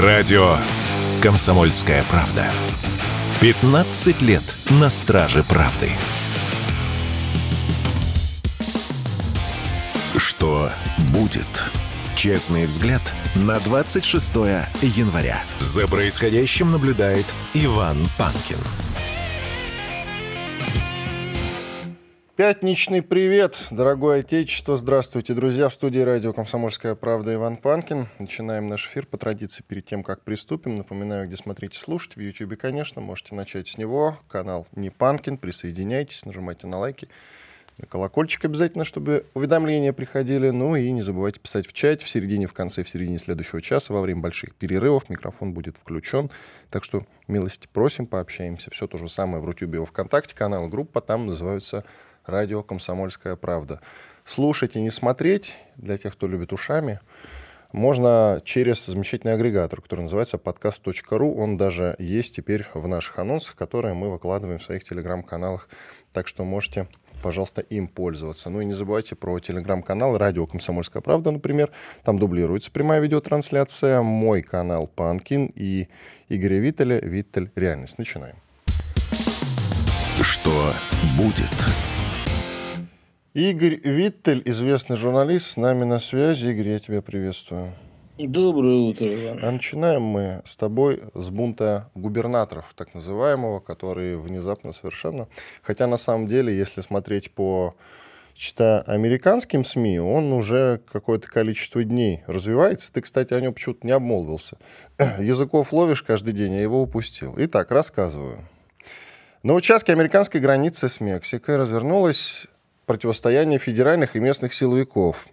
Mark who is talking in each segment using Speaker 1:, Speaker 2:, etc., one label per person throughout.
Speaker 1: Радио «Комсомольская правда». 15 лет на страже правды. Что будет? Честный взгляд на 26 января. За происходящим наблюдает Иван Панкин.
Speaker 2: Пятничный привет, дорогое отечество. Здравствуйте, друзья. В студии радио «Комсомольская правда» Иван Панкин. Начинаем наш эфир по традиции перед тем, как приступим. Напоминаю, где смотреть и слушать. В YouTube, конечно, можете начать с него. Канал «Не Панкин». Присоединяйтесь, нажимайте на лайки. На колокольчик обязательно, чтобы уведомления приходили. Ну и не забывайте писать в чате в середине, в конце, в середине следующего часа. Во время больших перерывов микрофон будет включен. Так что милости просим, пообщаемся. Все то же самое в Рутюбе и Вконтакте. Канал, группа там называются радио «Комсомольская правда». Слушать и не смотреть, для тех, кто любит ушами, можно через замечательный агрегатор, который называется подкаст.ру. Он даже есть теперь в наших анонсах, которые мы выкладываем в своих телеграм-каналах. Так что можете, пожалуйста, им пользоваться. Ну и не забывайте про телеграм-канал «Радио Комсомольская правда», например. Там дублируется прямая видеотрансляция. Мой канал «Панкин» и Игоря Виттеля «Виттель. Реальность». Начинаем.
Speaker 1: Что будет?
Speaker 2: Игорь Виттель, известный журналист, с нами на связи. Игорь, я тебя приветствую.
Speaker 3: Доброе утро, Иван.
Speaker 2: А начинаем мы с тобой с бунта губернаторов, так называемого, который внезапно совершенно... Хотя на самом деле, если смотреть по читая американским СМИ, он уже какое-то количество дней развивается. Ты, кстати, о нем почему-то не обмолвился. Языков ловишь каждый день, я его упустил. Итак, рассказываю. На участке американской границы с Мексикой развернулась противостояние федеральных и местных силовиков.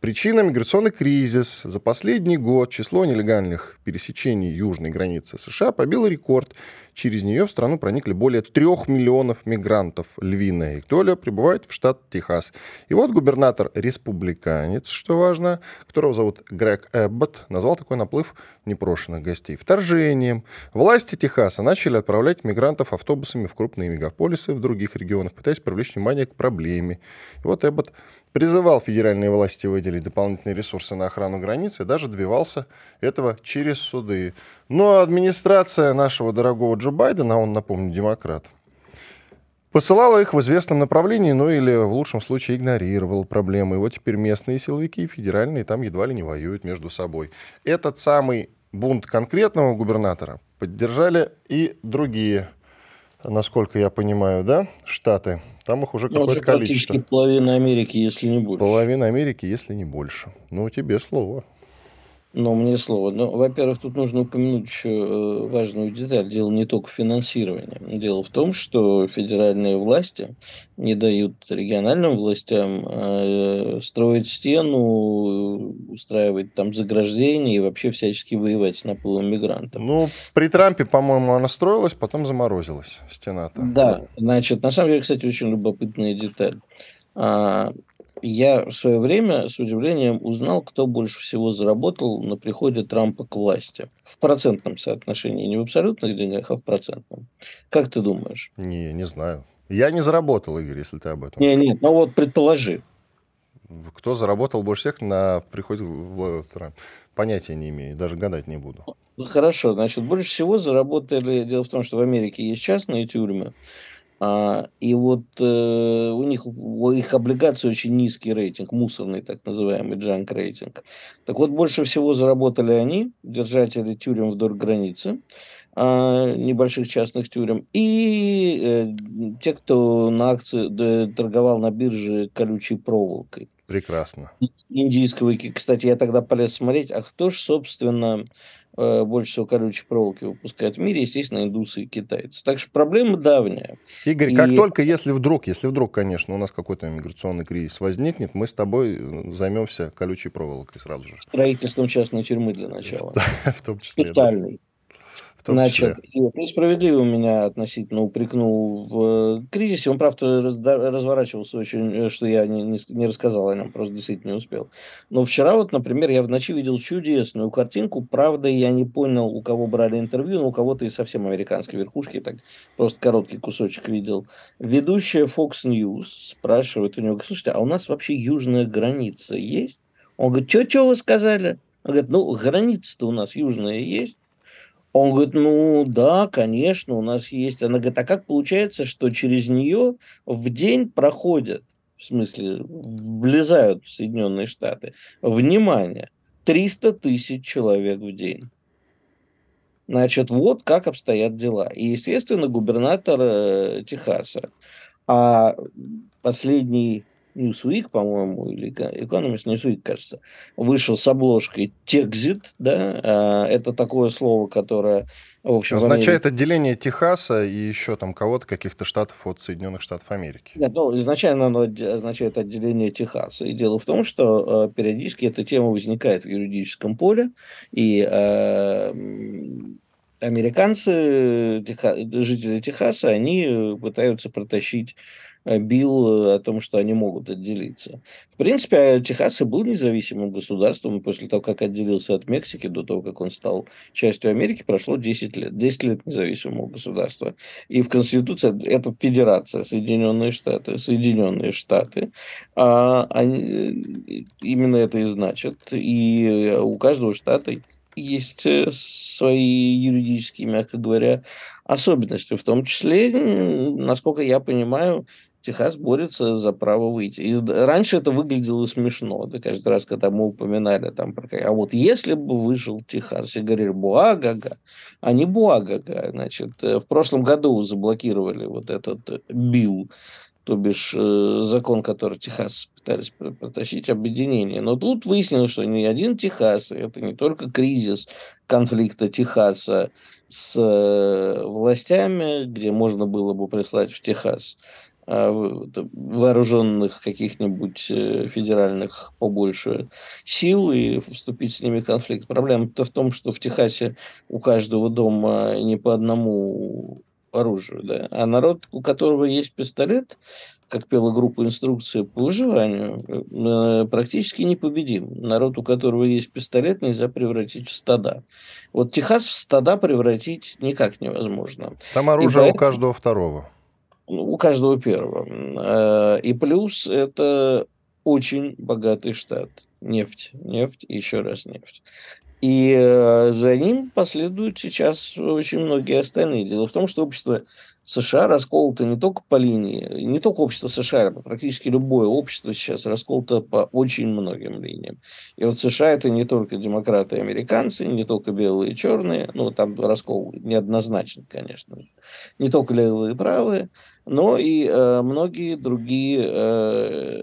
Speaker 2: Причина – миграционный кризис. За последний год число нелегальных пересечений южной границы США побило рекорд. Через нее в страну проникли более трех миллионов мигрантов. Львиная их доля прибывает в штат Техас. И вот губернатор-республиканец, что важно, которого зовут Грег Эббот, назвал такой наплыв непрошенных гостей вторжением. Власти Техаса начали отправлять мигрантов автобусами в крупные мегаполисы в других регионах, пытаясь привлечь внимание к проблеме. И вот Эббот призывал федеральные власти выделить дополнительные ресурсы на охрану границы и даже добивался этого через суды. Но администрация нашего дорогого Джо Байдена, он, напомню, демократ, посылала их в известном направлении, ну или в лучшем случае игнорировала проблемы. И вот теперь местные силовики и федеральные там едва ли не воюют между собой. Этот самый бунт конкретного губернатора поддержали и другие насколько я понимаю, да, штаты. Там их уже ну, какое-то количество.
Speaker 3: половина Америки, если не больше.
Speaker 2: Половина Америки, если не больше. Ну, тебе слово.
Speaker 3: Но мне слово. Ну, во-первых, тут нужно упомянуть еще э, важную деталь. Дело не только в финансировании. Дело в том, что федеральные власти не дают региональным властям э, строить стену, устраивать там заграждения и вообще всячески воевать с наплывом мигрантов.
Speaker 2: Ну, при Трампе, по-моему, она строилась, потом заморозилась стена-то.
Speaker 3: Да, значит, на самом деле, кстати, очень любопытная деталь. Я в свое время с удивлением узнал, кто больше всего заработал на приходе Трампа к власти. В процентном соотношении, не в абсолютных деньгах, а в процентном. Как ты думаешь?
Speaker 2: Не, не знаю. Я не заработал, Игорь, если ты об этом.
Speaker 3: Не, нет, ну вот предположи.
Speaker 2: Кто заработал больше всех на приходе в Трамп? Понятия не имею, даже гадать не буду.
Speaker 3: Хорошо, значит, больше всего заработали... Дело в том, что в Америке есть частные тюрьмы, а, и вот э, у них у их облигаций очень низкий рейтинг, мусорный так называемый джанк рейтинг. Так вот, больше всего заработали они, держатели тюрем вдоль границы, э, небольших частных тюрем, и э, те, кто на акции да, торговал на бирже колючей проволокой.
Speaker 2: Прекрасно.
Speaker 3: Индийского, кстати, я тогда полез смотреть, а кто же, собственно, больше всего колючей проволоки выпускают в мире, естественно, индусы и китайцы. Так что проблема давняя.
Speaker 2: Игорь, и... как только, если вдруг, если вдруг, конечно, у нас какой-то миграционный кризис возникнет, мы с тобой э, займемся колючей проволокой сразу же.
Speaker 3: Строительством частной тюрьмы для начала.
Speaker 2: В том числе.
Speaker 3: Специальной том Значит, числе. И, несправедливо меня относительно упрекнул в э, кризисе. Он, правда, разворачивался очень, э, что я не, не, не рассказал о нем, просто действительно не успел. Но вчера вот, например, я в ночи видел чудесную картинку. Правда, я не понял, у кого брали интервью, но у кого-то и совсем американской верхушки, так просто короткий кусочек видел. Ведущая Fox News спрашивает у него, слушайте, а у нас вообще южная граница есть? Он говорит, что, что вы сказали? Он говорит, ну, граница-то у нас южная есть. Он говорит, ну да, конечно, у нас есть. Она говорит, а как получается, что через нее в день проходят, в смысле, влезают в Соединенные Штаты, внимание, 300 тысяч человек в день. Значит, вот как обстоят дела. И, естественно, губернатор э, Техаса. А последний Newsweek, по-моему, или Economist Newsweek, кажется, вышел с обложкой Texit, да, а, это такое слово, которое,
Speaker 2: в общем... Означает Америке... отделение Техаса и еще там кого-то, каких-то штатов от Соединенных Штатов Америки.
Speaker 3: Нет, ну, изначально оно означает отделение Техаса. И дело в том, что э, периодически эта тема возникает в юридическом поле, и э, американцы, жители Техаса, они пытаются протащить бил э, о том, что они могут отделиться. В принципе, Техас и был независимым государством, после того, как отделился от Мексики, до того, как он стал частью Америки, прошло 10 лет. 10 лет независимого государства. И в Конституции это федерация, Соединенные Штаты. Соединенные Штаты. А, они, э, именно это и значит. И у каждого штата есть свои юридические, мягко говоря, особенности. В том числе, насколько я понимаю, Техас борется за право выйти. И раньше это выглядело смешно. Да, каждый раз, когда мы упоминали там про... А вот если бы вышел Техас и говорили Буагага, а не Буагага, значит, э, в прошлом году заблокировали вот этот э, билл, то бишь э, закон, который Техас пытались протащить, объединение. Но тут выяснилось, что не один Техас, это не только кризис конфликта Техаса с властями, где можно было бы прислать в Техас вооруженных каких-нибудь э, федеральных побольше сил и вступить с ними в конфликт. Проблема-то в том, что в Техасе у каждого дома не по одному оружию, да. А народ, у которого есть пистолет, как пела группа инструкции по выживанию, э, практически непобедим. Народ, у которого есть пистолет, нельзя превратить в стада. Вот Техас в стада превратить никак невозможно.
Speaker 2: Там оружие поэтому... у каждого второго.
Speaker 3: Ну, у каждого первого. Э, и плюс это очень богатый штат. Нефть, нефть еще раз нефть. И э, за ним последуют сейчас очень многие остальные. Дело в том, что общество США расколото не только по линии, не только общество США, но практически любое общество сейчас расколото по очень многим линиям. И вот США это не только демократы и американцы, не только белые и черные, ну там раскол неоднозначный, конечно, не только левые и правые, но и э, многие другие э,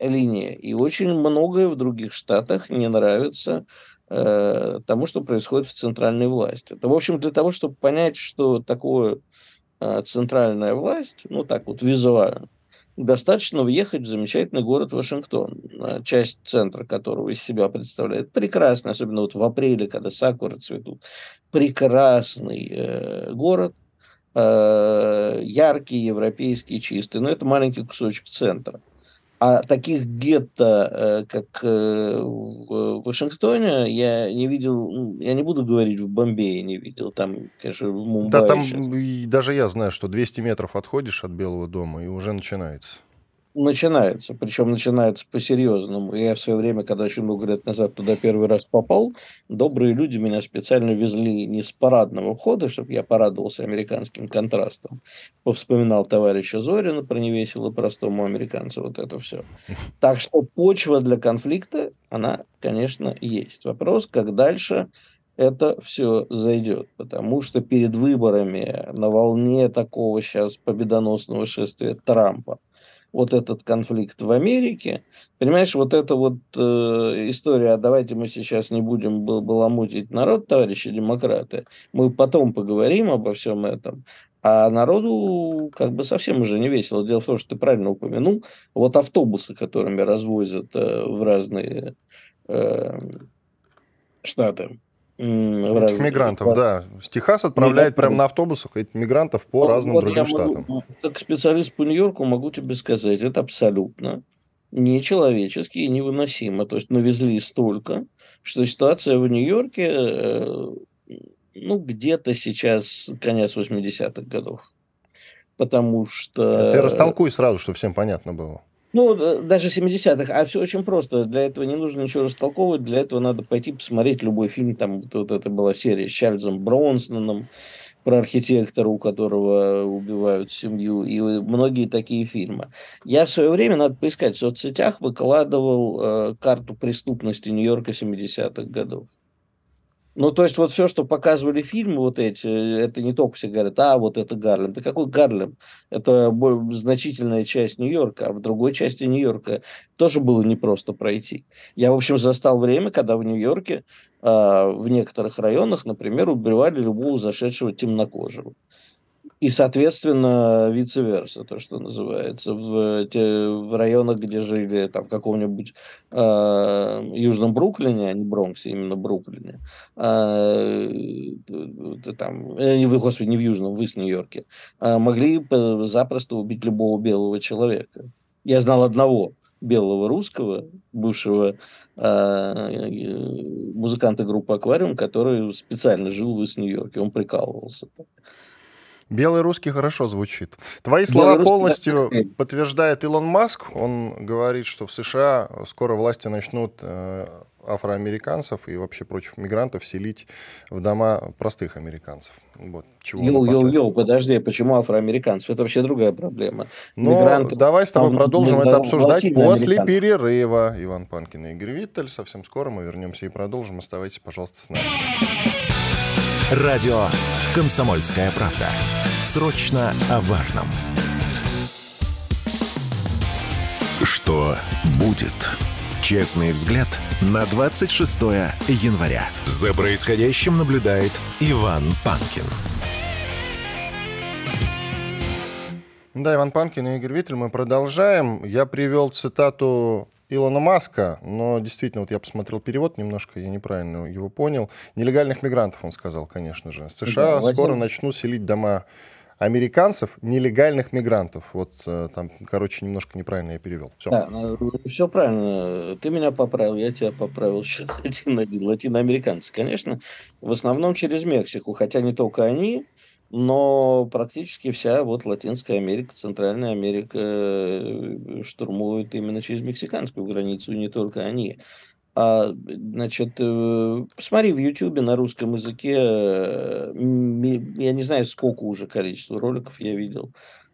Speaker 3: линии. И очень многое в других штатах не нравится э, тому, что происходит в центральной власти. Это, в общем, для того, чтобы понять, что такое э, центральная власть, ну так вот визуально, достаточно въехать в замечательный город Вашингтон, э, часть центра которого из себя представляет прекрасный, особенно вот в апреле, когда сакуры цветут, прекрасный э, город, э, яркий, европейский, чистый, но это маленький кусочек центра. А таких гетто, э, как э, в Вашингтоне, я не видел, ну, я не буду говорить, в Бомбее не видел, там, конечно, в Мумбаи
Speaker 2: Да, там сейчас. даже я знаю, что 200 метров отходишь от Белого дома, и уже начинается
Speaker 3: начинается, причем начинается по-серьезному. Я в свое время, когда очень много лет назад туда первый раз попал, добрые люди меня специально везли не с парадного входа, чтобы я порадовался американским контрастом. Повспоминал товарища Зорина про невесело простому американцу, вот это все. Так что почва для конфликта, она, конечно, есть. Вопрос, как дальше это все зайдет, потому что перед выборами на волне такого сейчас победоносного шествия Трампа вот этот конфликт в Америке. Понимаешь, вот эта вот э, история, а давайте мы сейчас не будем баламутить народ, товарищи демократы, мы потом поговорим обо всем этом, а народу как бы совсем уже не весело. Дело в том, что ты правильно упомянул, вот автобусы, которыми развозят э, в разные э, штаты,
Speaker 2: Этих мигрантов, да. С Техас отправляет прямо на автобусах этих мигрантов по вот, разным вот другим штатам.
Speaker 3: Могу, как специалист по Нью-Йорку могу тебе сказать, это абсолютно нечеловечески и невыносимо. То есть навезли столько, что ситуация в Нью-Йорке, э, ну, где-то сейчас конец 80-х годов. Потому что...
Speaker 2: А ты растолкуй сразу, чтобы всем понятно было.
Speaker 3: Ну, даже 70-х. А все очень просто. Для этого не нужно ничего растолковывать. Для этого надо пойти посмотреть любой фильм. Там вот, вот это была серия с Чарльзом Бронсоном про архитектора, у которого убивают семью, и многие такие фильмы. Я в свое время, надо поискать, в соцсетях выкладывал э, карту преступности Нью-Йорка 70-х годов. Ну, то есть, вот все, что показывали фильмы вот эти, это не только все говорят, а, вот это Гарлем. Да какой Гарлем? Это значительная часть Нью-Йорка, а в другой части Нью-Йорка тоже было непросто пройти. Я, в общем, застал время, когда в Нью-Йорке э, в некоторых районах, например, убивали любого зашедшего темнокожего и, соответственно, vice-versa, то, что называется, в, те, в районах, где жили, там, в каком-нибудь э, Южном Бруклине, а не Бронксе, именно Бруклине, э, там, э, господи, не в Южном, в Ист-Нью-Йорке, э, могли запросто убить любого белого человека. Я знал одного белого русского, бывшего э, музыканта группы «Аквариум», который специально жил в Ист-Нью-Йорке, он прикалывался.
Speaker 2: Белый русский хорошо звучит. Твои слова Белый полностью русский... подтверждает Илон Маск. Он говорит, что в США скоро власти начнут э, афроамериканцев и вообще прочих мигрантов селить в дома простых американцев. Вот,
Speaker 3: чего йоу, йоу, йоу, подожди, почему афроамериканцев? Это вообще другая проблема.
Speaker 2: Но Мигранты, давай с тобой продолжим это обсуждать после перерыва. Иван Панкин и Игорь Виттель. Совсем скоро мы вернемся и продолжим. Оставайтесь, пожалуйста, с нами.
Speaker 1: Радио «Комсомольская правда». Срочно о важном. Что будет? Честный взгляд на 26 января. За происходящим наблюдает Иван Панкин.
Speaker 2: Да, Иван Панкин и Игорь Виттель, мы продолжаем. Я привел цитату Илона Маска, но действительно, вот я посмотрел перевод немножко, я неправильно его понял. Нелегальных мигрантов, он сказал, конечно же. США да, скоро начнут селить дома американцев, нелегальных мигрантов. Вот э, там, короче, немножко неправильно я перевел.
Speaker 3: Все. Да, ну, все правильно. Ты меня поправил, я тебя поправил. Сейчас один один. Латиноамериканцы, конечно, в основном через Мексику, хотя не только они, но практически вся вот Латинская Америка, Центральная Америка э, штурмуют именно через мексиканскую границу, и не только они. А, значит, э, посмотри в Ютубе на русском языке, э, я не знаю, сколько уже количества роликов я видел,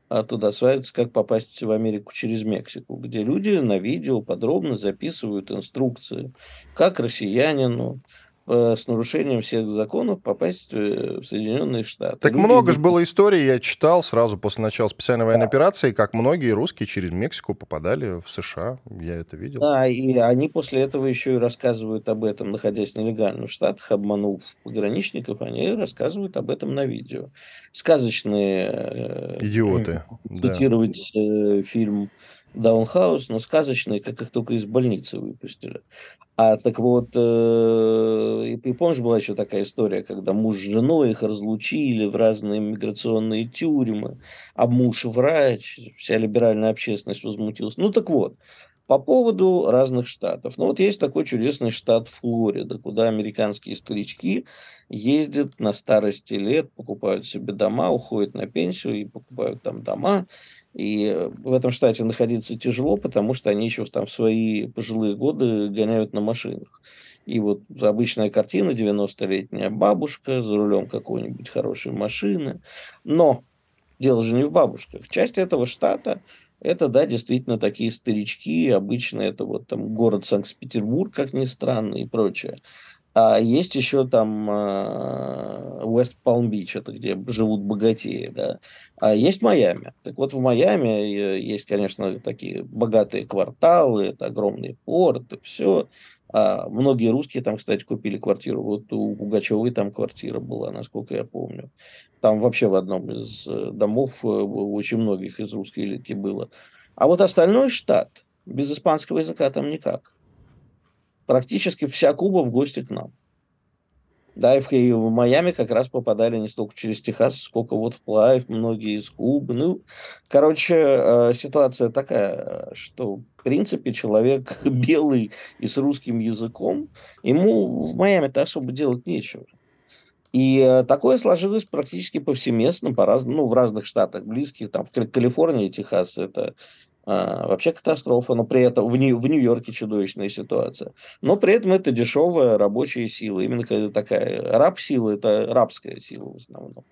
Speaker 3: а туда свалится, как попасть в Америку через Мексику, где люди на видео подробно записывают инструкции, как россиянину, с нарушением всех законов попасть э, в Соединенные Штаты.
Speaker 2: Так Люди много же было историй, я читал сразу после начала специальной военной да. операции, как многие русские через Мексику попадали в США. Я это видел.
Speaker 3: Да, и они после этого еще и рассказывают об этом, находясь нелегально в Штатах, обманув пограничников, они рассказывают об этом на видео. Сказочные...
Speaker 2: Э, Идиоты.
Speaker 3: Цитировать да. фильм Даунхаус, но сказочные, как их только из больницы выпустили. А так вот, э, и, помнишь, была еще такая история, когда муж с женой их разлучили в разные миграционные тюрьмы, а муж врач, вся либеральная общественность возмутилась. Ну так вот, по поводу разных штатов. Ну вот есть такой чудесный штат Флорида, куда американские старички ездят на старости лет, покупают себе дома, уходят на пенсию и покупают там дома. И в этом штате находиться тяжело, потому что они еще там в свои пожилые годы гоняют на машинах. И вот обычная картина, 90-летняя бабушка за рулем какой-нибудь хорошей машины. Но дело же не в бабушках. Часть этого штата это, да, действительно такие старички, обычно это вот там город Санкт-Петербург, как ни странно, и прочее. А есть еще там Уэст Палм-Бич, это где живут богатеи, да. А есть Майами. Так вот, в Майами э, есть, конечно, такие богатые кварталы, это огромный порт, и все. А многие русские там, кстати, купили квартиру. Вот у Пугачевой там квартира была, насколько я помню. Там вообще в одном из э, домов э, очень многих из русской элитки было. А вот остальной штат, без испанского языка там никак. Практически вся Куба в гости к нам. Да, и в, и в Майами как раз попадали не столько через Техас, сколько вот вплавь, многие из Кубы. Ну, короче, э, ситуация такая, что, в принципе, человек белый и с русским языком, ему в Майами-то особо делать нечего. И э, такое сложилось практически повсеместно по раз, ну, в разных штатах близких, там в Калифорнии, Техас, это А, вообще катастрофа, но при этом в, Нью- в Нью-Йорке чудовищная ситуация. Но при этом это дешевая рабочая сила. Именно такая раб-сила, это рабская сила в основном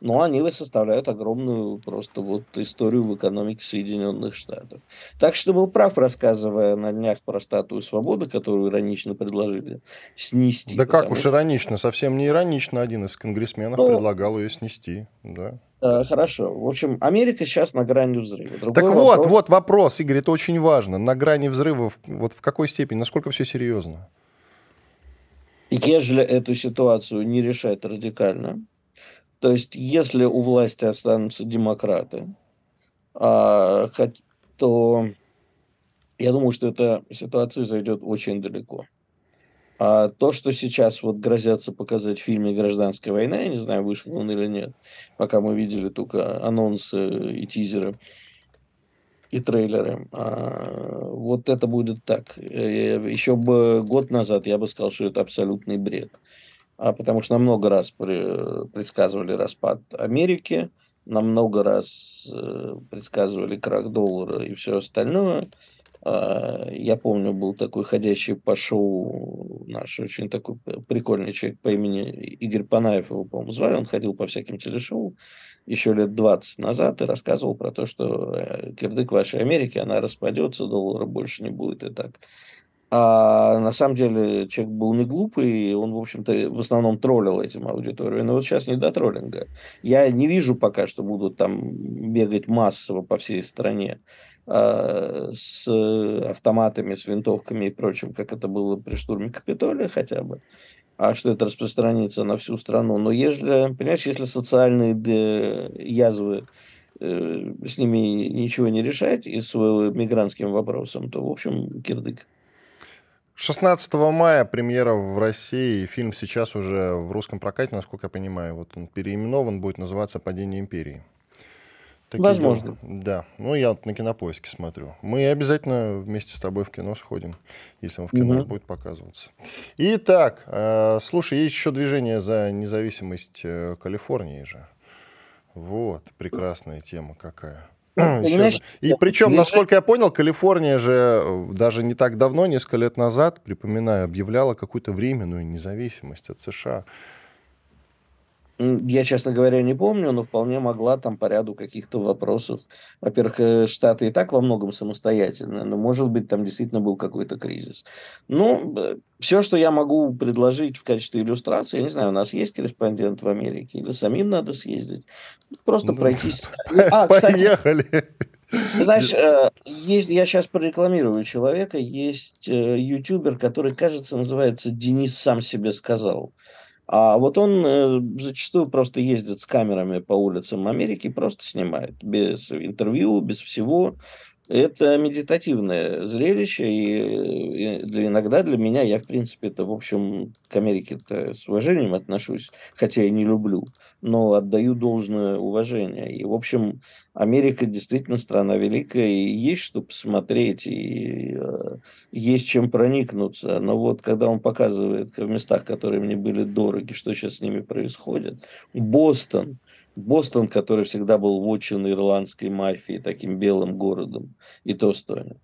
Speaker 3: но они составляют огромную просто вот историю в экономике Соединенных Штатов. Так что был прав, рассказывая на днях про статую свободы, которую иронично предложили снести.
Speaker 2: Да как уж иронично, совсем не иронично. Один из конгрессменов ну, предлагал ее снести. Да.
Speaker 3: Э, хорошо. В общем, Америка сейчас на грани взрыва.
Speaker 2: Другой так вопрос... вот, вот вопрос, Игорь, это очень важно. На грани взрыва, вот в какой степени, насколько все серьезно?
Speaker 3: Ежели эту ситуацию не решать радикально, то есть, если у власти останутся демократы, а, то я думаю, что эта ситуация зайдет очень далеко. А то, что сейчас вот грозятся показать в фильме «Гражданская война», я не знаю, вышел он или нет, пока мы видели только анонсы и тизеры, и трейлеры. А, вот это будет так. Э, Еще бы год назад я бы сказал, что это абсолютный бред а потому что нам много раз предсказывали распад Америки, нам много раз э, предсказывали крах доллара и все остальное. А, я помню, был такой ходящий по шоу наш очень такой прикольный человек по имени Игорь Панаев, его, по-моему, звали. Он ходил по всяким телешоу еще лет 20 назад и рассказывал про то, что э, кирдык вашей Америки, она распадется, доллара больше не будет и так. А на самом деле человек был не глупый, он, в общем-то, в основном троллил этим аудиторию. Но вот сейчас не до троллинга. Я не вижу пока, что будут там бегать массово по всей стране э, с автоматами, с винтовками и прочим, как это было при штурме Капитолия хотя бы. А что это распространится на всю страну. Но если, понимаешь, если социальные язвы э, с ними ничего не решать и с мигрантским вопросом, то, в общем, кирдык.
Speaker 2: 16 мая премьера в России. Фильм сейчас уже в русском прокате, насколько я понимаю. Вот он переименован, будет называться «Падение империи».
Speaker 3: Такие Возможно.
Speaker 2: Дела. Да. Ну, я вот на кинопоиске смотрю. Мы обязательно вместе с тобой в кино сходим, если он в кино угу. будет показываться. Итак, э, слушай, есть еще движение за независимость э, Калифорнии же. Вот, прекрасная тема какая. И причем, насколько я понял, Калифорния же э, даже не так давно, несколько лет назад, припоминаю, объявляла какую-то временную независимость от США.
Speaker 3: Я, честно говоря, не помню, но вполне могла там по ряду каких-то вопросов. Во-первых, э, Штаты и так во многом самостоятельны, но, может быть, там действительно был какой-то кризис. Ну, э, все, что я могу предложить в качестве иллюстрации, я не знаю, у нас есть корреспондент в Америке или самим надо съездить, просто ну, пройтись.
Speaker 2: А, Поехали!
Speaker 3: Знаешь, э, есть, я сейчас прорекламирую человека, есть ютубер, который, кажется, называется Денис сам себе сказал. А вот он э, зачастую просто ездит с камерами по улицам Америки, просто снимает без интервью, без всего. Это медитативное зрелище, и для, иногда для меня, я, в принципе, это, в общем, к Америке-то с уважением отношусь, хотя и не люблю, но отдаю должное уважение. И, в общем, Америка действительно страна великая, и есть что посмотреть, и э, есть чем проникнуться. Но вот когда он показывает в местах, которые мне были дороги, что сейчас с ними происходит, Бостон, Бостон, который всегда был вотчин ирландской мафии, таким белым городом, и то стонет.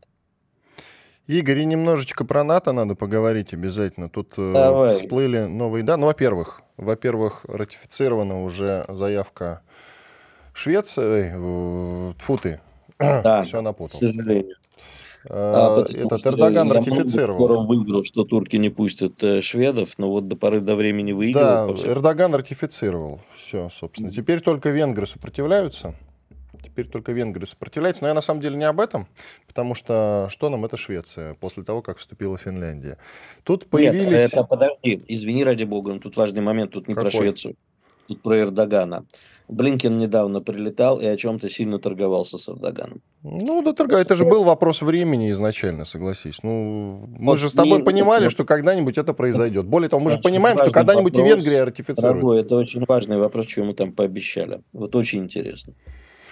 Speaker 2: Игорь, и немножечко про НАТО надо поговорить обязательно. Тут э, Давай. всплыли новые да. Ну, во-первых, во-первых, ратифицирована уже заявка Швеции, э, фу ты, да, все напутал. К сожалению.
Speaker 3: А, а Этот Эрдоган ратифицировал. Скоро выиграл, что турки не пустят э, шведов, но вот до поры до времени выиграл.
Speaker 2: Да, Эрдоган ратифицировал. Все, собственно. Теперь только венгры сопротивляются. Теперь только венгры сопротивляются. Но я на самом деле не об этом, потому что что нам это Швеция после того, как вступила Финляндия. Тут появились... Нет,
Speaker 3: это подожди, извини ради бога, но тут важный момент, тут не Какой? про Швецию, тут про Эрдогана. Блинкен недавно прилетал и о чем-то сильно торговался с Эрдоганом.
Speaker 2: Ну, да, торга... это же был вопрос времени изначально, согласись. Ну, мы вот же с тобой не, понимали, что когда-нибудь это произойдет. Более того, мы же понимаем, что когда-нибудь и Венгрия ратифицирует.
Speaker 3: Дорогой, это очень важный вопрос, что мы там пообещали. Вот очень интересно.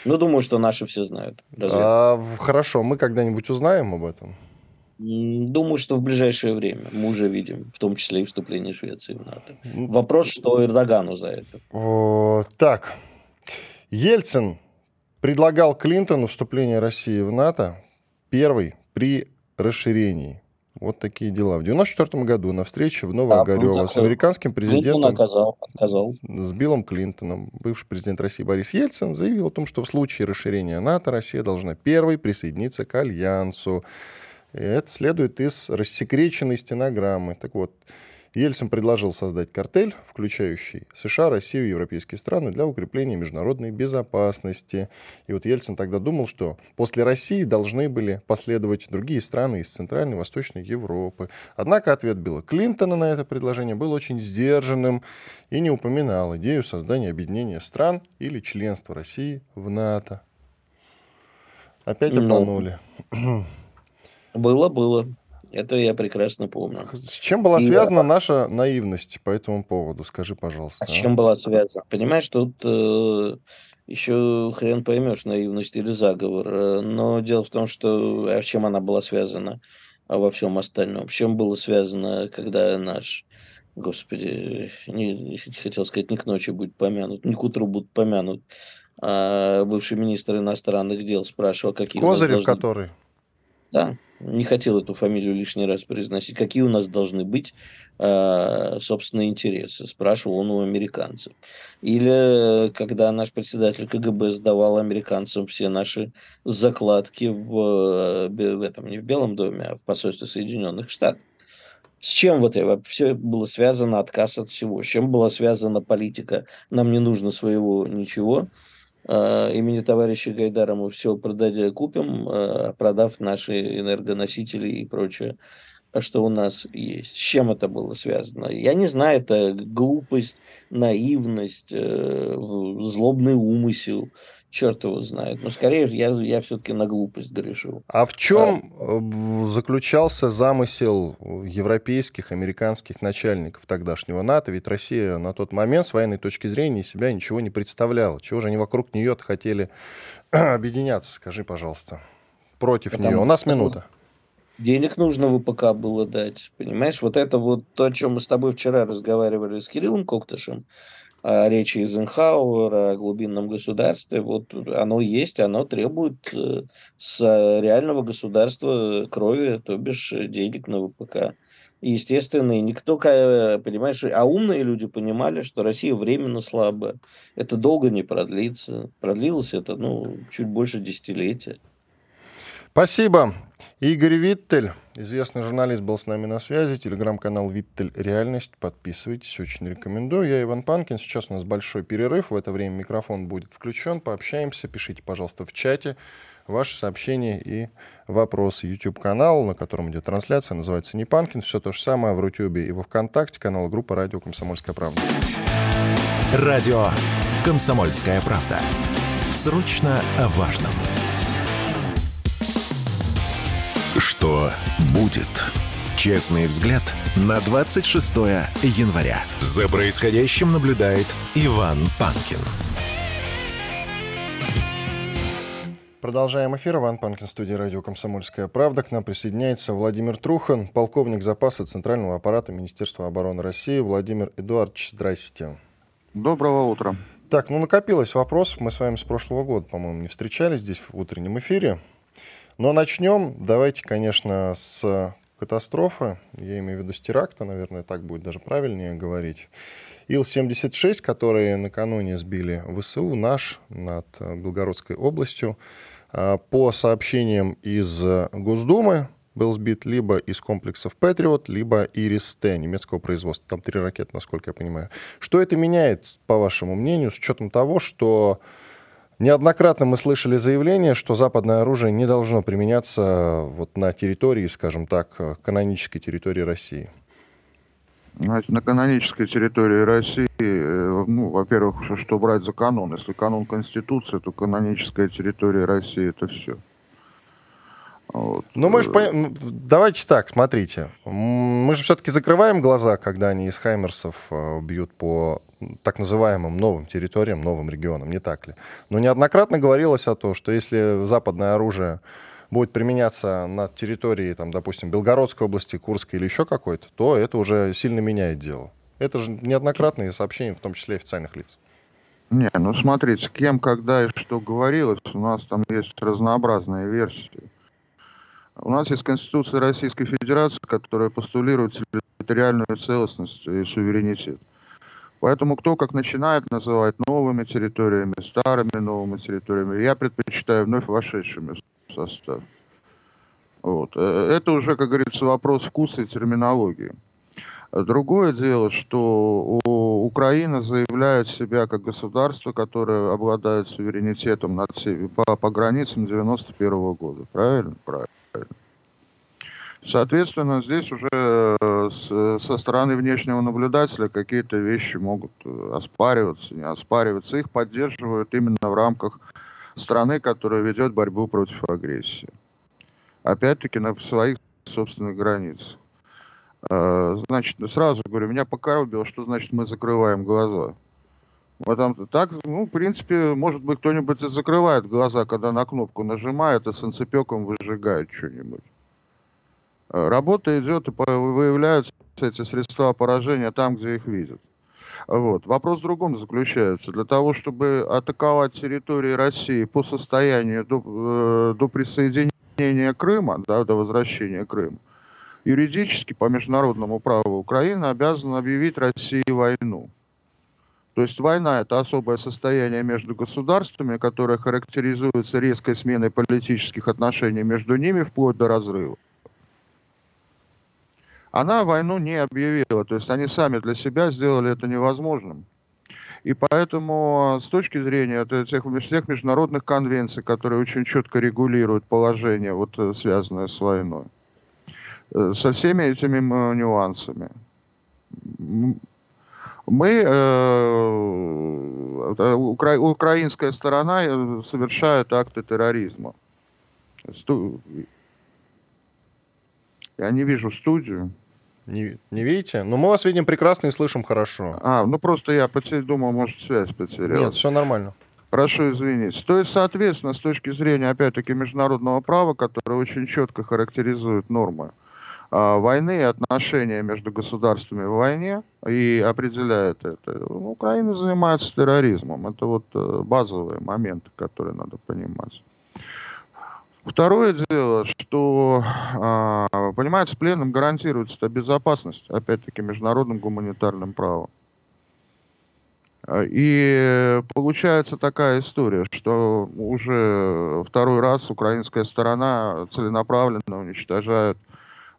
Speaker 3: Ну, думаю, что наши все знают.
Speaker 2: А, хорошо, мы когда-нибудь узнаем об этом?
Speaker 3: Думаю, что в ближайшее время мы уже видим, в том числе и вступление Швеции в НАТО. Вопрос, что Эрдогану за это.
Speaker 2: О, так, Ельцин предлагал Клинтону вступление России в НАТО первый при расширении. Вот такие дела. В 1994 году на встрече в Новоогарево да, с американским президентом
Speaker 3: оказал, отказал.
Speaker 2: с Биллом Клинтоном, бывший президент России Борис Ельцин, заявил о том, что в случае расширения НАТО Россия должна первой присоединиться к Альянсу. И это следует из рассекреченной стенограммы. Так вот, Ельцин предложил создать картель, включающий США, Россию и европейские страны для укрепления международной безопасности. И вот Ельцин тогда думал, что после России должны были последовать другие страны из Центральной и Восточной Европы. Однако ответ Билла Клинтона на это предложение был очень сдержанным и не упоминал идею создания объединения стран или членства России в НАТО. Опять ну, обманули.
Speaker 3: Было, было. Это я прекрасно помню.
Speaker 2: С чем была и связана я... наша наивность по этому поводу? Скажи, пожалуйста.
Speaker 3: А с чем была связана? Понимаешь, тут э, еще хрен поймешь, наивность или заговор. Э, но дело в том, что... А с чем она была связана а во всем остальном? С чем было связано, когда наш... Господи, не, хотел сказать, не к ночи будет помянут, не к утру будут помянут. А бывший министр иностранных дел спрашивал, какие...
Speaker 2: Козырев, должны... который?
Speaker 3: Да, не хотел эту фамилию лишний раз произносить. Какие у нас должны быть э, собственные интересы? Спрашивал он у американцев. Или когда наш председатель КГБ сдавал американцам все наши закладки в, в этом, не в Белом доме, а в посольстве Соединенных Штатов. С чем вот это все было связано, отказ от всего? С чем была связана политика? Нам не нужно своего ничего. А, имени товарища Гайдара мы все продать, купим, а, продав наши энергоносители и прочее, что у нас есть. С чем это было связано? Я не знаю, это глупость, наивность, э, злобный умысел черт его знает. Но скорее я, я все-таки на глупость грешу.
Speaker 2: А в чем а... заключался замысел европейских, американских начальников тогдашнего НАТО? Ведь Россия на тот момент с военной точки зрения себя ничего не представляла. Чего же они вокруг нее хотели объединяться? Скажи, пожалуйста. Против Потому... нее. У нас минута.
Speaker 3: Денег нужно ВПК было дать. Понимаешь, вот это вот то, о чем мы с тобой вчера разговаривали с Кириллом Коктышем, речи Эйзенхауэра о глубинном государстве, вот оно есть, оно требует э, с реального государства крови, то бишь денег на ВПК. И, естественно, никто, понимаешь, а умные люди понимали, что Россия временно слабая. Это долго не продлится. Продлилось это, ну, чуть больше десятилетия.
Speaker 2: Спасибо. Игорь Виттель, известный журналист, был с нами на связи. Телеграм-канал Виттель Реальность. Подписывайтесь, очень рекомендую. Я Иван Панкин. Сейчас у нас большой перерыв. В это время микрофон будет включен. Пообщаемся. Пишите, пожалуйста, в чате ваши сообщения и вопросы. YouTube-канал, на котором идет трансляция, называется «Не Панкин». Все то же самое в Рутюбе и во Вконтакте. Канал группа «Радио Комсомольская правда».
Speaker 1: Радио «Комсомольская правда». Срочно о важном. Что будет? Честный взгляд на 26 января. За происходящим наблюдает Иван Панкин.
Speaker 2: Продолжаем эфир. Иван Панкин, студия радио «Комсомольская правда». К нам присоединяется Владимир Трухан, полковник запаса Центрального аппарата Министерства обороны России. Владимир Эдуардович, здрасте.
Speaker 4: Доброго утра.
Speaker 2: Так, ну накопилось вопросов. Мы с вами с прошлого года, по-моему, не встречались здесь в утреннем эфире. Но начнем, давайте, конечно, с катастрофы. Я имею в виду с теракта, наверное, так будет даже правильнее говорить. Ил-76, которые накануне сбили ВСУ, наш, над Белгородской областью, а, по сообщениям из Госдумы, был сбит либо из комплексов Патриот, либо Ирис-Т немецкого производства. Там три ракеты, насколько я понимаю. Что это меняет, по вашему мнению, с учетом того, что Неоднократно мы слышали заявление, что западное оружие не должно применяться вот на территории, скажем так, канонической территории России.
Speaker 4: Значит, на канонической территории России, э, ну, во-первых, что брать за канон? Если канон Конституции, то каноническая территория России это все.
Speaker 2: Вот. Ну, мы же, пон... давайте так, смотрите. Мы же все-таки закрываем глаза, когда они из Хаймерсов э, бьют по так называемым новым территориям, новым регионам, не так ли? Но неоднократно говорилось о том, что если западное оружие будет применяться на территории, там, допустим, Белгородской области, Курской или еще какой-то, то это уже сильно меняет дело. Это же неоднократные сообщения, в том числе официальных лиц.
Speaker 4: Не, ну смотрите, кем, когда и что говорилось, у нас там есть разнообразные версии. У нас есть Конституция Российской Федерации, которая постулирует территориальную целостность и суверенитет. Поэтому кто как начинает называть новыми территориями, старыми новыми территориями, я предпочитаю вновь вошедшими в состав. Вот. Э, это уже, как говорится, вопрос вкуса и терминологии. Другое дело, что Украина заявляет себя как государство, которое обладает суверенитетом над по, по границам 91 -го года. Правильно? Правильно. Соответственно, здесь уже э, со стороны внешнего наблюдателя какие-то вещи могут э, оспариваться, не оспариваться. Их поддерживают именно в рамках страны, которая ведет борьбу против агрессии. Опять-таки на своих собственных границах. А, значит, сразу говорю, меня покоробило, что значит мы закрываем глаза. Потому так, ну, в принципе, может быть, кто-нибудь и закрывает глаза, когда на кнопку нажимает, и санцепеком выжигает что-нибудь. А, работа идет, и выявляются эти средства поражения там, где их видят. Вот. Вопрос в другом заключается. Для того, чтобы атаковать территории России по состоянию до, э, до присоединения Крыма, да, до возвращения Крыма, юридически по международному праву Украина обязана объявить России войну. То есть война – это особое состояние между государствами, которое характеризуется резкой сменой политических отношений между ними вплоть до разрыва. Она войну не объявила, то есть они сами для себя сделали это невозможным. И поэтому с точки зрения тех, всех международных конвенций, которые очень четко регулируют положение, вот, э, связанное с войной, Э, со всеми этими нюансами. Мы, э, э, укра, украинская сторона э, совершает акты терроризма. Сту... Я не вижу студию.
Speaker 2: Не, не видите? Но мы вас видим прекрасно и слышим хорошо.
Speaker 4: А, ну просто я потерял, думал, может, связь потерял.
Speaker 2: Нет, все нормально.
Speaker 4: Прошу извинить. То есть, соответственно, с точки зрения, опять-таки, международного права, которое очень четко характеризует нормы войны и отношения между государствами в войне и определяет это. Ну, Украина занимается терроризмом. Это вот э, базовые моменты, которые надо понимать. Второе дело, что, а, понимаете, пленным гарантируется безопасность, опять-таки, международным гуманитарным правом. И получается такая история, что уже второй раз украинская сторона целенаправленно уничтожает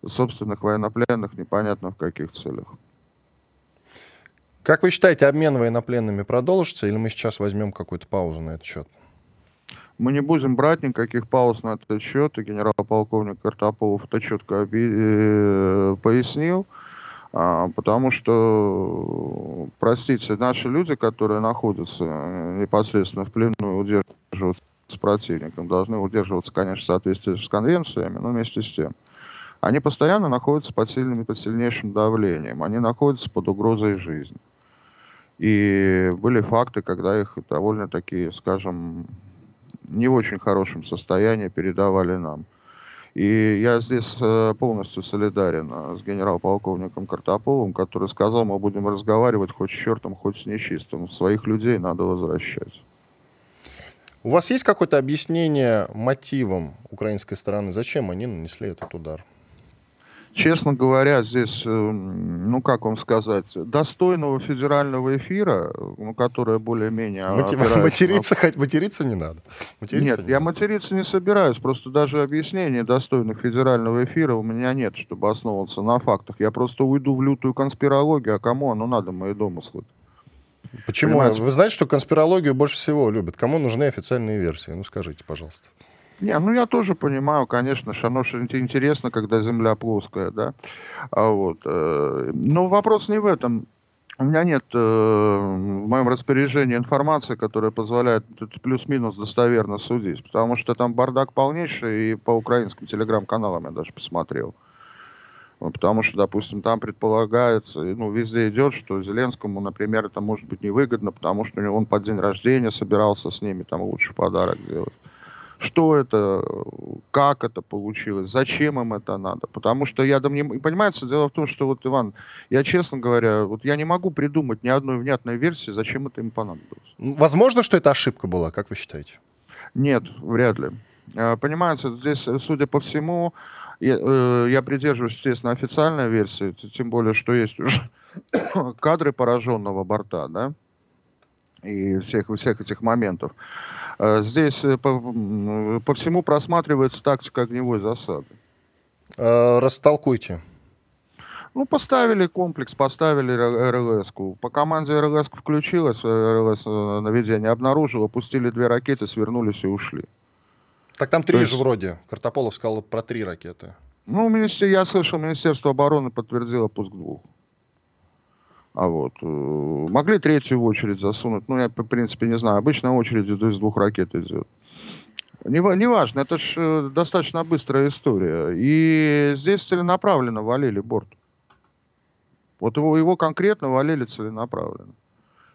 Speaker 4: собственных военнопленных непонятно в каких целях.
Speaker 2: Как вы считаете, обмен военнопленными продолжится, или мы сейчас возьмем какую-то паузу на этот счет?
Speaker 4: Мы не будем брать никаких пауз на этот счет, и генерал-полковник Картополов это четко э, пояснил, а, потому что, простите, наши люди, которые находятся э, непосредственно в плену и удерживаются с противником, должны удерживаться, конечно, в соответствии с конвенциями, но вместе с тем они постоянно находятся под, сильным, под сильнейшим давлением, они находятся под угрозой жизни. И были факты, когда их довольно-таки, скажем, не в очень хорошем состоянии передавали нам. И я здесь э, полностью солидарен э, с генерал-полковником Картоповым, который сказал, мы будем разговаривать хоть с чертом, хоть с нечистым. Своих людей надо возвращать.
Speaker 2: У вас есть какое-то объяснение мотивам украинской стороны, зачем они нанесли этот удар?
Speaker 4: Честно говоря, здесь, э, ну как вам сказать, достойного федерального эфира, ну, которое более-менее...
Speaker 2: Материться, на... материться не надо.
Speaker 4: Материться нет, не я надо. материться не собираюсь, просто даже объяснений достойных федерального эфира у меня нет, чтобы основываться на фактах. Я просто уйду в лютую конспирологию, а кому оно надо, мои домыслы?
Speaker 2: Почему? Понимаете? Вы знаете, что конспирологию больше всего любят. Кому нужны официальные версии? Ну, скажите, пожалуйста.
Speaker 4: Не, ну я тоже понимаю, конечно, что оно интересно, когда земля плоская, да. А вот. Э, но вопрос не в этом. У меня нет э, в моем распоряжении информации, которая позволяет плюс-минус достоверно судить, потому что там бардак полнейший, и по украинским телеграм-каналам я даже посмотрел. Потому что, допустим, там предполагается, ну, везде идет, что Зеленскому, например, это может быть невыгодно, потому что он под день рождения собирался с ними там лучший подарок делать что это, как это получилось, зачем им это надо. Потому что я, да мне, понимаете, дело в том, что вот, Иван, я, честно говоря, вот я не могу придумать ни одной внятной версии, зачем это им понадобилось.
Speaker 2: Возможно, что это ошибка была, как вы считаете?
Speaker 4: Нет, вряд ли. А, понимаете, здесь, судя по всему, я, э, я придерживаюсь, естественно, официальной версии, тем более, что есть уже кадры пораженного борта, да, и всех, всех этих моментов. Э, здесь э, по, по всему просматривается тактика огневой засады.
Speaker 2: Э, растолкуйте.
Speaker 4: Ну, поставили комплекс, поставили РЛС. -ку. По команде РЛС включилась, РЛС наведение обнаружила, пустили две ракеты, свернулись и ушли.
Speaker 2: Так там три То же вроде. Картополов сказал про три ракеты.
Speaker 4: Ну, я слышал, Министерство обороны подтвердило пуск двух. А вот. Э, могли третью в очередь засунуть. Ну, я, в принципе, не знаю. Обычная очередь из двух ракет идет. Не, не это же э, достаточно быстрая история. И здесь целенаправленно валили борт. Вот его, его конкретно валили целенаправленно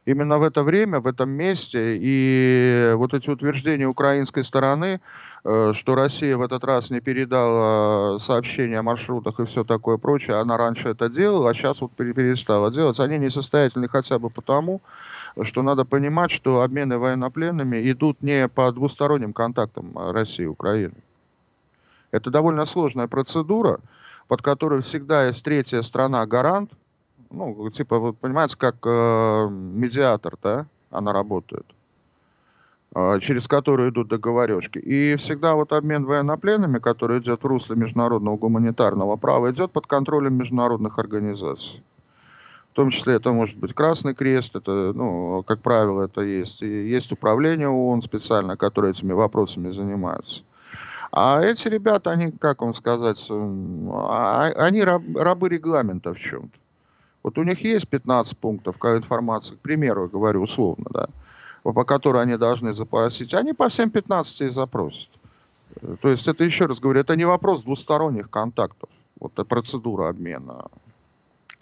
Speaker 4: именно в это время, в этом месте. И вот эти утверждения украинской стороны, э, что Россия в этот раз не передала сообщения о маршрутах и все такое прочее, она раньше это делала, а сейчас вот перестала делать. Они несостоятельны хотя бы потому, что надо понимать, что обмены военнопленными идут не по двусторонним контактам России и Украины. Это довольно сложная процедура, под которой всегда есть третья страна гарант – ну, типа, вот понимаете, как э, медиатор, да, она работает, э, через которую идут договорежки. И всегда вот обмен военнопленными, который идет в русле международного гуманитарного права, идет под контролем международных организаций. В том числе это может быть Красный Крест, это, ну, как правило, это есть. И есть управление ООН специально, которое этими вопросами занимается. А эти ребята, они, как вам сказать, а, они раб, рабы регламента в чем-то. Вот у них есть 15 пунктов информации, к примеру, говорю условно, да, по которой они должны запросить. Они по всем 15 и запросят. Э, то есть это, еще раз говорю, это не вопрос двусторонних контактов. Вот процедура обмена.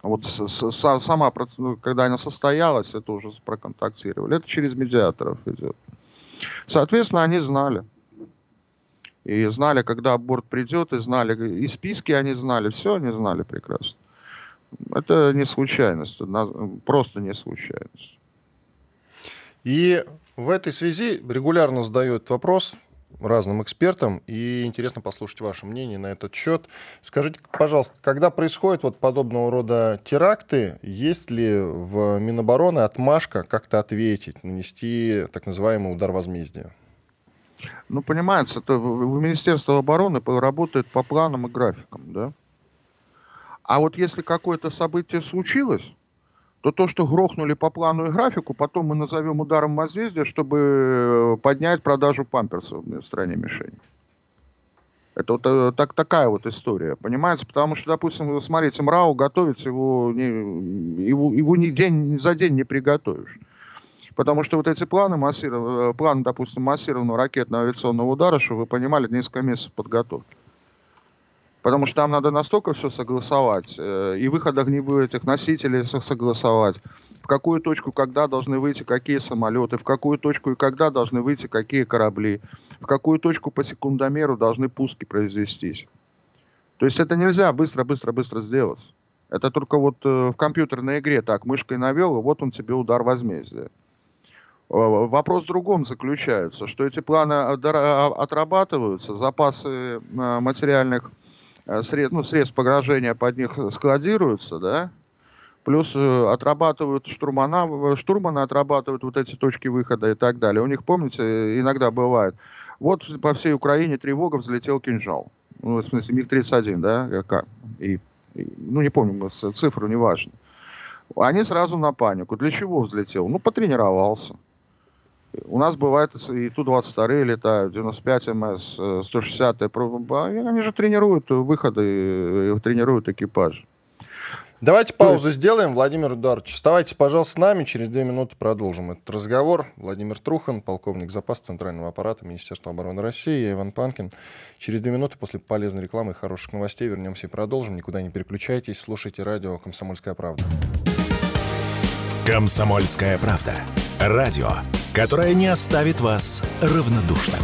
Speaker 4: Вот с, с, сама ну, когда она состоялась, это уже проконтактировали. Это через медиаторов идет. Соответственно, они знали. И знали, когда аборт придет, и знали, и списки они знали, все они знали прекрасно. Это не случайность, просто не случайность.
Speaker 2: И в этой связи регулярно задают вопрос разным экспертам, и интересно послушать ваше мнение на этот счет. Скажите, пожалуйста, когда происходят вот подобного рода теракты, есть ли в Минобороны отмашка как-то ответить, нанести так называемый удар возмездия?
Speaker 4: Ну, понимаете, это в Министерство обороны работает по планам и графикам, да? А вот если какое-то событие случилось, то то, что грохнули по плану и графику, потом мы назовем ударом возмездия, чтобы э, поднять продажу памперсов в стране мишени. Это вот э, так, такая вот история, понимаете? Потому что, допустим, вы смотрите, МРАУ готовится, его, не, его, его ни день за день не приготовишь. Потому что вот эти планы, массиров, э, планы, допустим, массированного ракетного авиационного удара, чтобы вы понимали, несколько месяцев подготовки. Потому что там надо настолько все согласовать, э, и выход огневых этих носителей согласовать, в какую точку, когда должны выйти какие самолеты, в какую точку и когда должны выйти какие корабли, в какую точку по секундомеру должны пуски произвестись. То есть это нельзя быстро-быстро-быстро сделать. Это только вот э, в компьютерной игре так, мышкой навел, и вот он тебе удар возмездия. Вопрос в другом заключается, что эти планы отрабатываются, запасы э, материальных Э, сред, ну, средств погрожения под них складируются, да, плюс э, отрабатывают штурмана, штурманы отрабатывают вот эти точки выхода и так далее. У них, помните, иногда бывает, вот по всей Украине тревога, взлетел кинжал. Ну, в смысле, МиГ-31, да, и, и, ну, не помню, цифру, неважно. Они сразу на панику. Для чего взлетел? Ну, потренировался. У нас бывает и Ту-22 летают, 95 МС, 160 Они же тренируют выходы, тренируют экипаж.
Speaker 2: Давайте паузу сделаем. Владимир Эдуардович, оставайтесь, пожалуйста, с нами. Через две минуты продолжим этот разговор. Владимир Трухан, полковник запаса Центрального аппарата Министерства обороны России. Я Иван Панкин. Через две минуты после полезной рекламы и хороших новостей вернемся и продолжим. Никуда не переключайтесь. Слушайте радио «Комсомольская правда».
Speaker 1: «Комсомольская правда». Радио, которое не оставит вас равнодушным.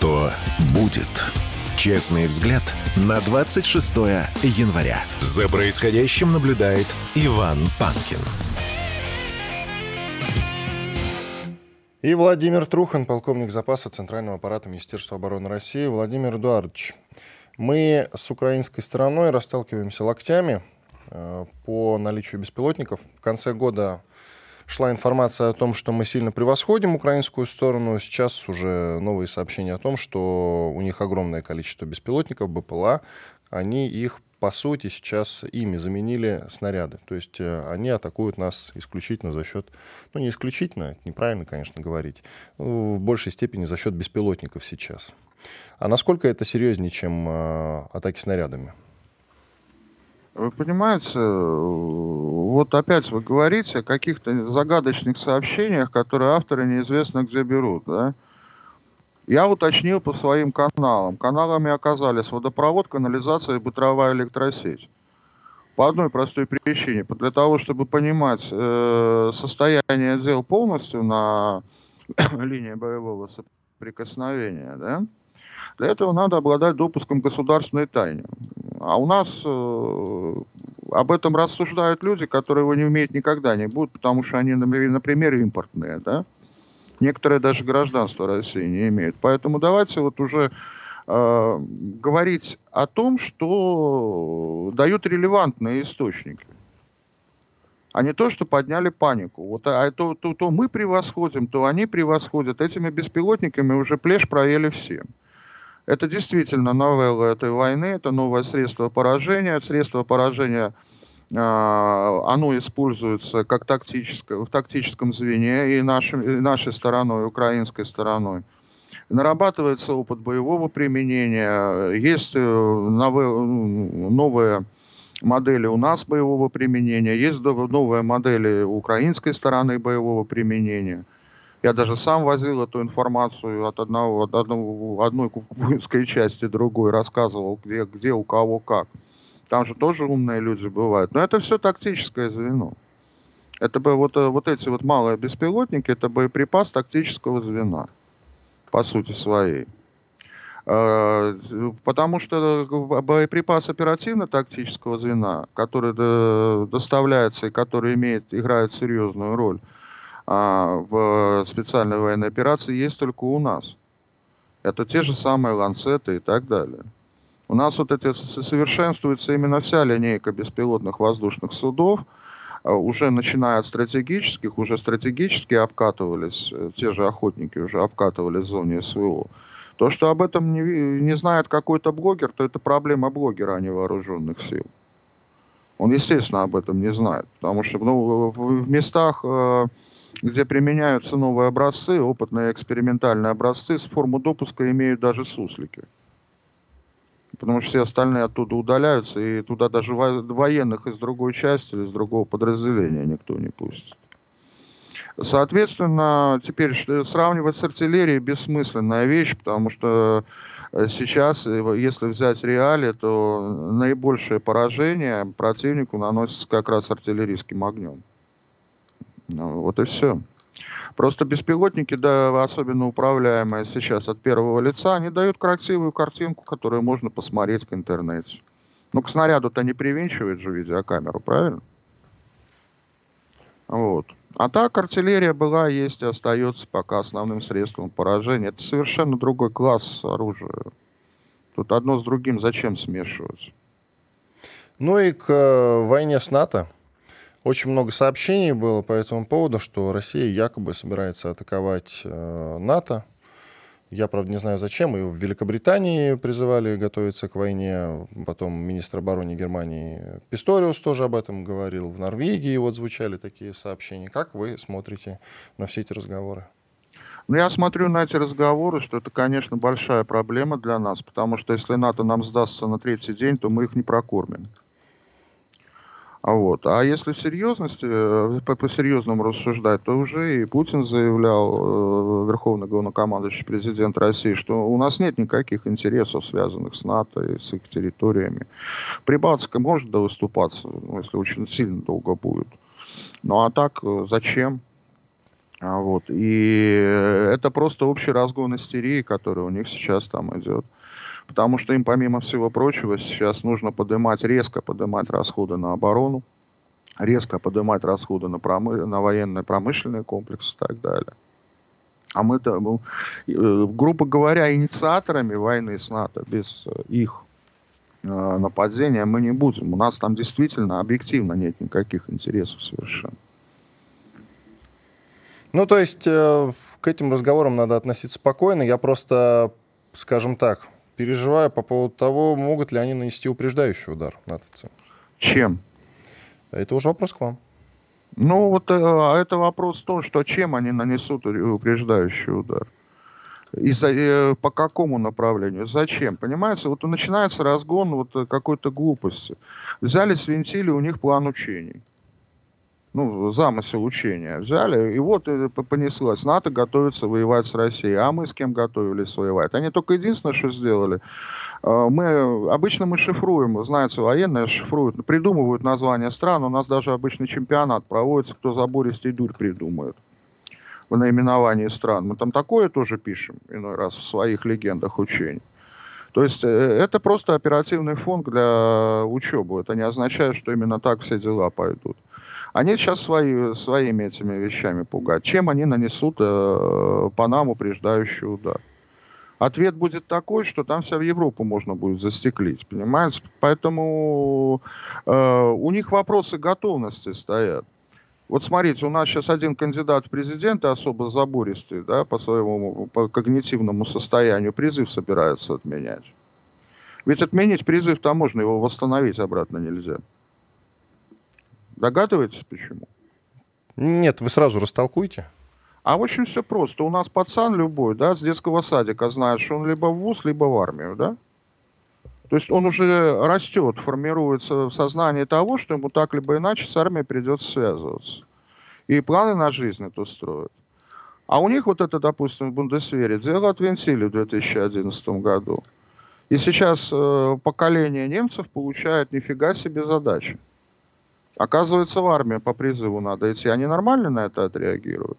Speaker 1: что будет. Честный взгляд на 26 января. За происходящим наблюдает Иван Панкин.
Speaker 2: И Владимир Трухан, полковник запаса Центрального аппарата Министерства обороны России. Владимир Эдуардович, мы с украинской стороной расталкиваемся локтями по наличию беспилотников. В конце года шла информация о том, что мы сильно превосходим украинскую сторону. Сейчас уже новые сообщения о том, что у них огромное количество беспилотников, БПЛА. Они их по сути, сейчас ими заменили снаряды. То есть э, они атакуют нас исключительно за счет, ну не исключительно, это неправильно, конечно, говорить, в большей степени за счет беспилотников сейчас. А насколько это серьезнее, чем э, атаки снарядами?
Speaker 4: Вы понимаете, вот опять вы говорите о каких-то загадочных сообщениях, которые авторы неизвестно где берут, да? Я уточнил по своим каналам. Каналами оказались водопровод, канализация и бытовая электросеть. По одной простой причине. Для того, чтобы понимать э, состояние дел полностью на линии боевого соприкосновения, да, для этого надо обладать допуском государственной тайне. А у нас э, об этом рассуждают люди, которые его не умеют никогда не будут, потому что они, например, импортные, да. Некоторые даже гражданство России не имеют. Поэтому давайте вот уже э, говорить о том, что дают релевантные источники. А не то, что подняли панику. Вот, а то, то, то мы превосходим, то они превосходят. Этими беспилотниками уже плешь проели все. Это действительно новелла этой войны, это новое средство поражения. Средство поражения – а, оно используется как тактическое, в тактическом звене и, нашим, и нашей стороной, украинской стороной. Нарабатывается опыт боевого применения, есть э, новые, новые модели у нас боевого применения, есть новые модели украинской стороны боевого применения. Я даже сам возил эту информацию от, одного, от одного, одной кукурузской части другой, рассказывал, где, где у кого как. Там же тоже умные люди бывают. Но это все тактическое звено. Это бы вот, э, вот эти вот малые беспилотники, это боеприпас тактического звена, по сути своей. Э, потому что боеприпас оперативно-тактического звена, который доставляется и который имеет, играет серьезную роль а, в специальной военной операции, есть только у нас. Это те же самые ланцеты и так далее. У нас вот эти совершенствуется именно вся линейка беспилотных воздушных судов, а, уже начиная от стратегических, уже стратегически обкатывались, э, те же охотники уже обкатывались в зоне СВО. То, что об этом не, не знает какой-то блогер, то это проблема блогера, а не вооруженных сил. Он, естественно, об этом не знает, потому что ну, в местах, э, где применяются новые образцы, опытные экспериментальные образцы, с форму допуска имеют даже суслики потому что все остальные оттуда удаляются, и туда даже военных из другой части или из другого подразделения никто не пустит. Соответственно, теперь сравнивать с артиллерией бессмысленная вещь, потому что э, сейчас, э, если взять реалии, то наибольшее поражение противнику наносится как раз артиллерийским огнем. Ну, вот и все. Просто беспилотники, да, особенно управляемые сейчас от первого лица, они дают красивую картинку, которую можно посмотреть в интернете. Ну, к снаряду-то не привинчивает же видеокамеру, правильно? Вот. А так артиллерия была, есть и остается пока основным средством поражения. Это совершенно другой класс оружия. Тут одно с другим зачем смешивать?
Speaker 2: Ну и к э, войне с НАТО. Очень много сообщений было по этому поводу, что Россия якобы собирается атаковать э, НАТО. Я, правда, не знаю зачем. И в Великобритании призывали готовиться к войне. Потом министр обороны Германии Писториус тоже об этом говорил. В Норвегии вот звучали такие сообщения. Как вы смотрите на все эти разговоры?
Speaker 4: Ну, я смотрю на эти разговоры, что это, конечно, большая проблема для нас, потому что если НАТО нам сдастся на третий день, то мы их не прокормим. А вот. А если в серьезности, э, по, по-серьезному рассуждать, то уже и Путин заявлял, э, верховный главнокомандующий президент России, что у нас нет никаких интересов, связанных с НАТО и с их территориями. Прибалтика может да выступаться, ну, если очень сильно долго будет. Ну а так, э, зачем? А вот. И это просто общий разгон истерии, который у них сейчас там идет. Потому что им, помимо всего прочего, сейчас нужно поднимать, резко поднимать расходы на оборону, резко поднимать расходы на, промы... на военный промышленный комплекс и так далее. А мы-то, ну, э, грубо говоря, инициаторами войны с НАТО без э, их э, нападения мы не будем. У нас там действительно объективно нет никаких интересов совершенно.
Speaker 2: Ну, то есть к этим разговорам надо относиться спокойно. Я просто, скажем так, переживаю по поводу того, могут ли они нанести упреждающий удар натовцам.
Speaker 4: Чем?
Speaker 2: Это уже вопрос к вам.
Speaker 4: Ну, вот э, это вопрос в том, что чем они нанесут упреждающий удар. И за, э, по какому направлению? Зачем? Понимаете, вот начинается разгон вот какой-то глупости. Взяли, свинтили у них план учений ну, замысел учения взяли, и вот и понеслась. НАТО готовится воевать с Россией. А мы с кем готовились воевать? Они только единственное, что сделали. А, мы, обычно мы шифруем, знаете, военные шифруют, придумывают названия стран. У нас даже обычный чемпионат проводится, кто забористый дурь придумает в наименовании стран. Мы там такое тоже пишем иной раз в своих легендах учений. То есть э, это просто оперативный фон для учебы. Это не означает, что именно так все дела пойдут. Они сейчас свои, своими этими вещами пугают. Чем они нанесут э, по нам упреждающий удар? Ответ будет такой, что там вся в Европу можно будет застеклить, понимаете? Поэтому э, у них вопросы готовности стоят. Вот смотрите, у нас сейчас один кандидат в президенты особо забористый, да, по своему по когнитивному состоянию, призыв собирается отменять. Ведь отменить призыв там можно, его восстановить обратно нельзя. Догадываетесь почему?
Speaker 2: Нет, вы сразу растолкуйте.
Speaker 4: А очень все просто. У нас пацан любой, да, с детского садика знает, что он либо в ВУЗ, либо в армию, да? То есть он уже растет, формируется в сознании того, что ему так либо иначе с армией придется связываться. И планы на жизнь это строят. А у них вот это, допустим, в Бундесвере дело отвинтили в 2011 году. И сейчас э, поколение немцев получает нифига себе задачи. Оказывается, в армию по призыву надо идти. Они нормально на это отреагируют?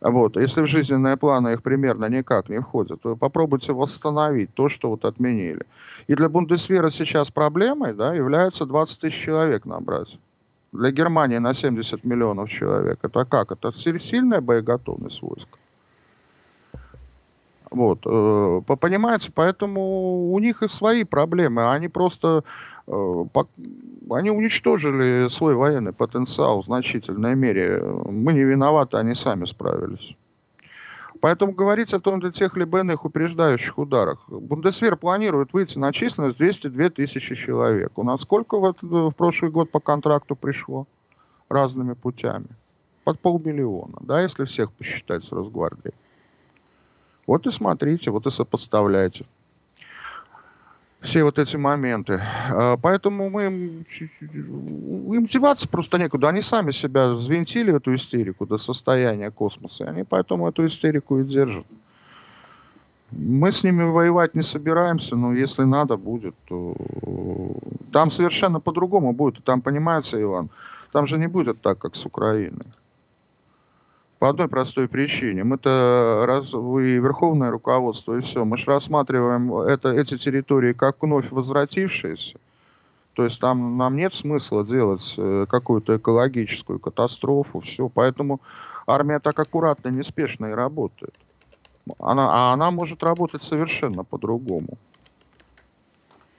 Speaker 4: Вот. Если в жизненные планы их примерно никак не входят, то попробуйте восстановить то, что вот отменили. И для Бундесвера сейчас проблемой да, является 20 тысяч человек набрать. Для Германии на 70 миллионов человек. Это как? Это сильная боеготовность войск. Вот, э, понимаете, поэтому у них и свои проблемы. Они просто они уничтожили свой военный потенциал в значительной мере. Мы не виноваты, они сами справились. Поэтому говорить о том, для тех либо иных упреждающих ударах. Бундесвер планирует выйти на численность 202 тысячи человек. У нас сколько в, этот, в прошлый год по контракту пришло? Разными путями. Под полмиллиона, да, если всех посчитать с Росгвардией. Вот и смотрите, вот и сопоставляйте все вот эти моменты. А, поэтому мы им деваться просто некуда. Они сами себя взвинтили, эту истерику, до состояния космоса. И они поэтому эту истерику и держат. Мы с ними воевать не собираемся, но если надо будет, то там совершенно по-другому будет. Там, понимаете, Иван, там же не будет так, как с Украиной. По одной простой причине. Мы-то раз, вы верховное руководство и все. Мы же рассматриваем это, эти территории как вновь возвратившиеся. То есть там нам нет смысла делать э, какую-то экологическую катастрофу, все. Поэтому армия так аккуратно, неспешно и работает. Она, а она может работать совершенно по-другому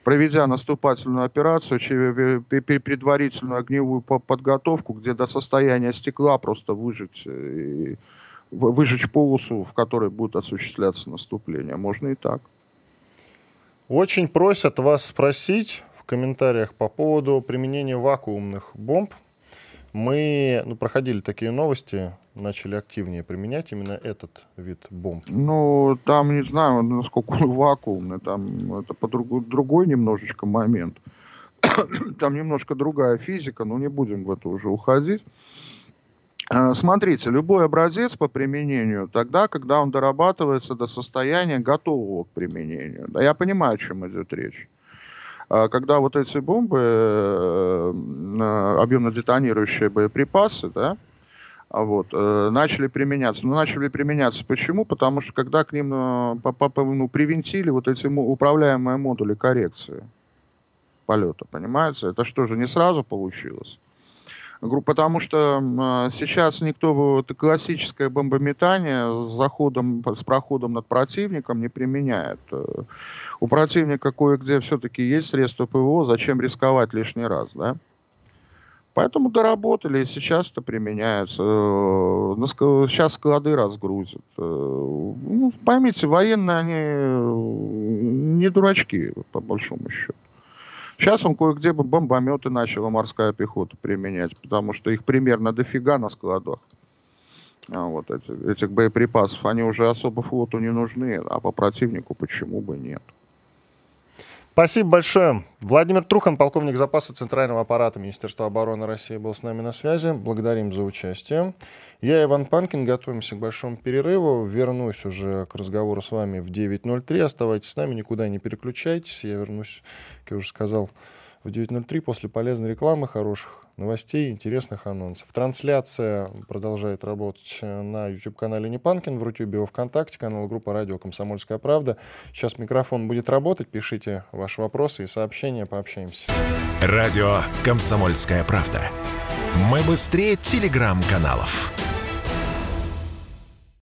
Speaker 4: проведя наступательную операцию, предварительную огневую подготовку, где до состояния стекла просто выжить, э, выжечь полосу, в которой будет осуществляться наступление. Можно и так.
Speaker 2: Очень просят вас спросить в комментариях по поводу применения вакуумных бомб. Мы ну, проходили такие новости начали активнее применять именно этот вид бомб?
Speaker 4: Ну, там не знаю, насколько он вакуумный, там это по друг, другой немножечко момент. там немножко другая физика, но не будем в это уже уходить. А, смотрите, любой образец по применению тогда, когда он дорабатывается до состояния готового к применению. Да, я понимаю, о чем идет речь. А, когда вот эти бомбы, э, объемно детонирующие боеприпасы, да, а вот, э, начали применяться. Ну, начали применяться почему? Потому что когда к ним э, ну, привинтили вот эти управляемые модули коррекции полета, понимаете? Это что же не сразу получилось? Потому что э, сейчас никто вот, классическое бомбометание с заходом, с проходом над противником не применяет. Э, у противника кое-где все-таки есть средства ПВО, зачем рисковать лишний раз, да? Поэтому доработали, и сейчас это применяется. Э, сейчас склады разгрузят. Э, ну, поймите, военные, они э, не дурачки, по большому счету. Сейчас он кое-где бомбометы начала морская пехота применять, потому что их примерно дофига на складах. А вот эти, этих боеприпасов, они уже особо флоту не нужны, а по противнику почему бы нет.
Speaker 2: Спасибо большое. Владимир Трухан, полковник запаса Центрального аппарата Министерства обороны России, был с нами на связи. Благодарим за участие. Я, Иван Панкин, готовимся к большому перерыву. Вернусь уже к разговору с вами в 9.03. Оставайтесь с нами, никуда не переключайтесь. Я вернусь, как я уже сказал, в 9.03 после полезной рекламы, хороших новостей, интересных анонсов. Трансляция продолжает работать на YouTube-канале Непанкин, в Рутюбе во Вконтакте, канал группа «Радио Комсомольская правда». Сейчас микрофон будет работать, пишите ваши вопросы и сообщения, пообщаемся.
Speaker 1: Радио «Комсомольская правда». Мы быстрее телеграм-каналов.